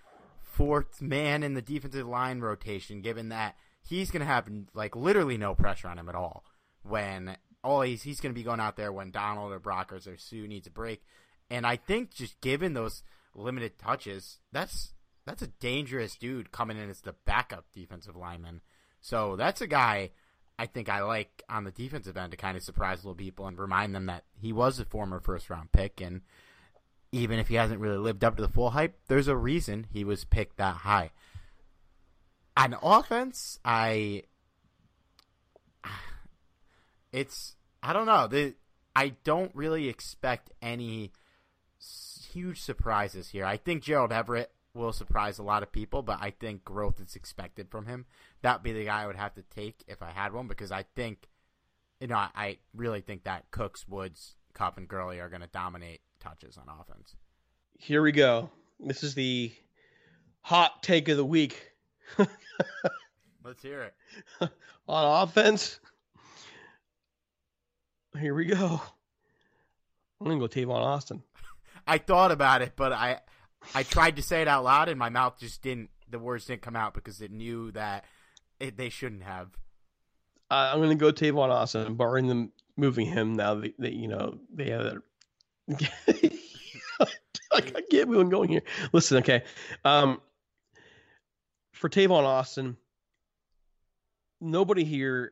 Speaker 3: fourth man in the defensive line rotation, given that he's going to have like literally no pressure on him at all. When all he's he's going to be going out there when Donald or Brockers or Suh needs a break, and I think just given those limited touches, that's that's a dangerous dude coming in as the backup defensive lineman. So that's a guy I think I like on the defensive end to kind of surprise little people and remind them that he was a former first round pick and even if he hasn't really lived up to the full hype, there's a reason he was picked that high. On offense, I it's I don't know. The I don't really expect any huge surprises here. I think Gerald Everett will surprise a lot of people, but I think growth is expected from him. That'd be the guy I would have to take if I had one because I think, you know, I, I really think that Cooks, Woods, Kupp, and Gurley are going to dominate touches on offense.
Speaker 2: Here we go. This is the hot take of the week
Speaker 3: Let's hear it.
Speaker 2: on offense. Here we go. I'm gonna go Tavon Austin.
Speaker 3: I thought about it, but I I tried to say it out loud, and my mouth just didn't. The words didn't come out because it knew that it, they shouldn't have.
Speaker 2: Uh, I'm gonna go Tavon Austin, barring them moving him now that, that you know they have that. I get where I'm going here. Listen, okay. Um, for Tavon Austin, nobody here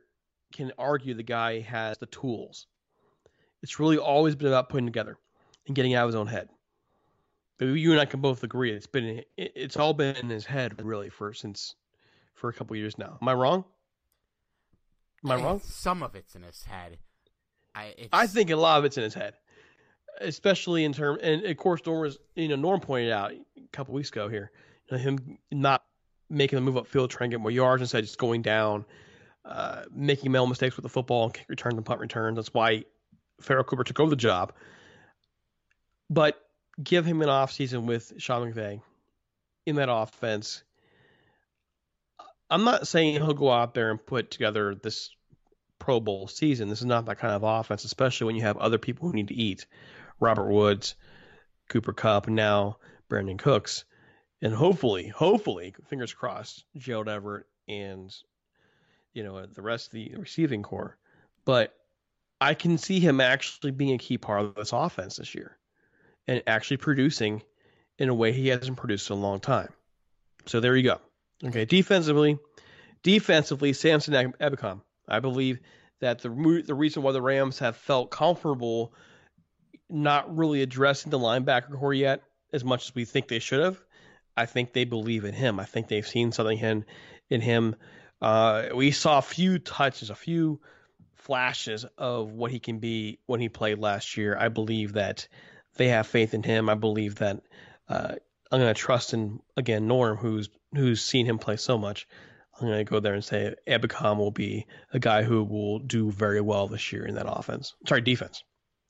Speaker 2: can argue the guy has the tools. It's really always been about putting together and getting out of his own head. But you and I can both agree it's been it's all been in his head really for since for a couple years now. Am I wrong? Am I wrong?
Speaker 3: Some of it's in his head. I
Speaker 2: I think a lot of it's in his head, especially in term. And of course, Norm was you know Norm pointed out a couple weeks ago here, you know, him not making the move up field, trying to get more yards instead of just going down, uh, making mental mistakes with the football, and kick returns and punt returns. That's why Pharoh Cooper took over the job. But give him an offseason with Sean McVay in that offense. I'm not saying he'll go out there and put together this Pro Bowl season. This is not that kind of offense, especially when you have other people who need to eat. Robert Woods, Cooper Kupp, now Brandin Cooks. And hopefully, hopefully, fingers crossed, Gerald Everett and you know the rest of the receiving corps. But I can see him actually being a key part of this offense this year and actually producing in a way he hasn't produced in a long time. So there you go. Okay, defensively, defensively, Samson Ebukam. I believe that the the reason why the Rams have felt comfortable not really addressing the linebacker corps yet as much as we think they should have. I think they believe in him. I think they've seen something in in him. Uh, we saw a few touches, a few flashes of what he can be when he played last year. I believe that they have faith in him. I believe that uh, I'm going to trust in again Norm, who's who's seen him play so much. I'm going to go there and say Ebukam will be a guy who will do very well this year in that offense. Sorry, defense.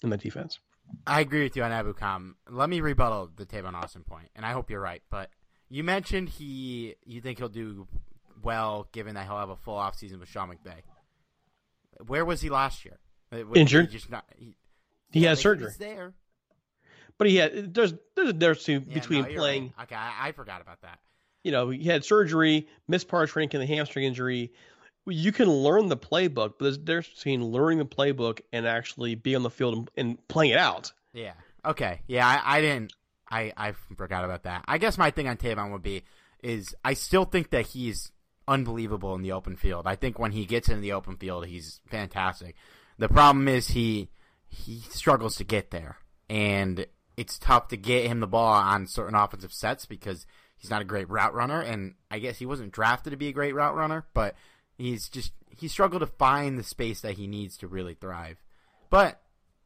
Speaker 2: In that defense.
Speaker 3: I agree with you on Ebukam. Let me rebuttal the Tavon Austin point, and I hope you're right. But you mentioned he, you think he'll do well, given that he'll have a full offseason with Sean McVay. Where was he last year?
Speaker 2: Injured.
Speaker 3: He just not. He,
Speaker 2: he had surgery.
Speaker 3: He there.
Speaker 2: But he had there's there's a difference
Speaker 3: Yeah,
Speaker 2: between
Speaker 3: no,
Speaker 2: playing.
Speaker 3: right. Okay, I, I forgot about that.
Speaker 2: You know, he had surgery, missed part of training, and the hamstring injury. You can learn the playbook, but there's a difference between learning the playbook and actually being on the field and, and playing it out.
Speaker 3: Yeah. Okay. Yeah, I, I didn't. I, I forgot about that. I guess my thing on Tavon would be is I still think that he's unbelievable in the open field. I think when he gets in the open field, he's fantastic. The problem is he he struggles to get there, and it's tough to get him the ball on certain offensive sets because he's not a great route runner. And I guess he wasn't drafted to be a great route runner, but he's just he struggled to find the space that he needs to really thrive. But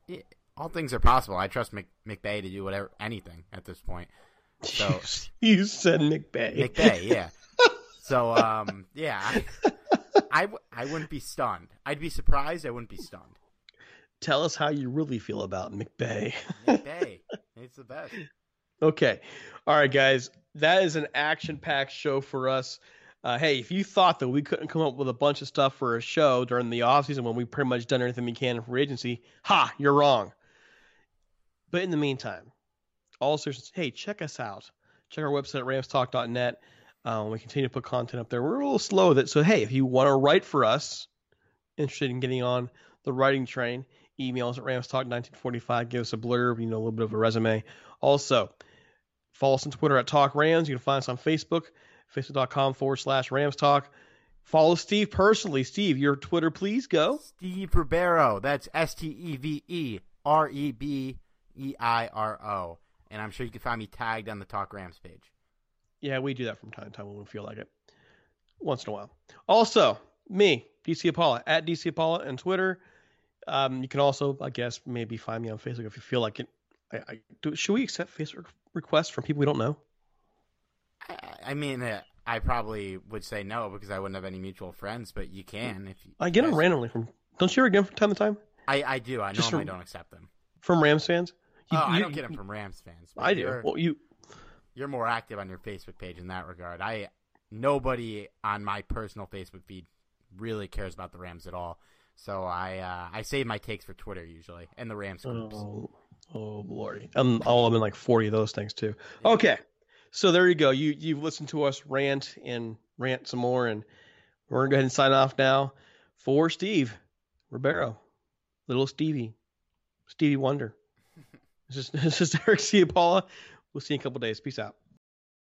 Speaker 3: it, all things are possible. I trust Mc, McVay to do whatever anything at this point. So
Speaker 2: you said McVay.
Speaker 3: McVay, yeah. So um, yeah, I, I, w- I wouldn't be stunned. I'd be surprised. I wouldn't be stunned.
Speaker 2: Tell us how you really feel about McBay.
Speaker 3: McBay, it's the best.
Speaker 2: Okay. All right, guys. That is an action packed show for us. Uh, hey, if you thought that we couldn't come up with a bunch of stuff for a show during the offseason when we pretty much done everything we can for agency, ha, you're wrong. But in the meantime, all seriousness, hey, check us out. Check our website at ramstalk.net. Um, we continue to put content up there. We're a little slow with it. So, hey, if you want to write for us, interested in getting on the writing train, email us at ramstalk1945. Give us a blurb, you know, a little bit of a resume. Also, follow us on Twitter at Talk Rams. You can find us on Facebook, facebook.com forward slash Rams Talk. Follow Steve personally. Steve, your Twitter, please go.
Speaker 3: Steve Rebeiro. That's S T E V E R E B E I R O. And I'm sure you can find me tagged on the Talk Rams page.
Speaker 2: Yeah, we do that from time to time when we feel like it. Once in a while. Also, me, DC Apollo, at DC Apollo on Twitter. Um, you can also, I guess, maybe find me on Facebook if you feel like it. I, I do. Should we accept Facebook requests from people we don't know?
Speaker 3: I, I mean, uh, I probably would say no because I wouldn't have any mutual friends, but you can if you.
Speaker 2: I get them
Speaker 3: guys-
Speaker 2: randomly from. Don't you ever get them from time to time
Speaker 3: I, I do. I
Speaker 2: Just
Speaker 3: normally
Speaker 2: from-
Speaker 3: don't accept them.
Speaker 2: from Rams fans? You-
Speaker 3: oh, I don't get them from Rams fans.
Speaker 2: I do. Well, you.
Speaker 3: you're more active on your Facebook page in that regard. I nobody on my personal Facebook feed really cares about the Rams at all. So I uh, I save my takes for Twitter usually and the Rams groups.
Speaker 2: Oh, oh lordy. I'm all I'm in like 40 of those things too. Okay. So there you go. You you've listened to us rant and rant some more and we're gonna go ahead and sign off now for Steve Rebeiro. Little Stevie. Stevie Wonder. This is this is Derek Ciapala. We'll see you in a couple days. Peace out.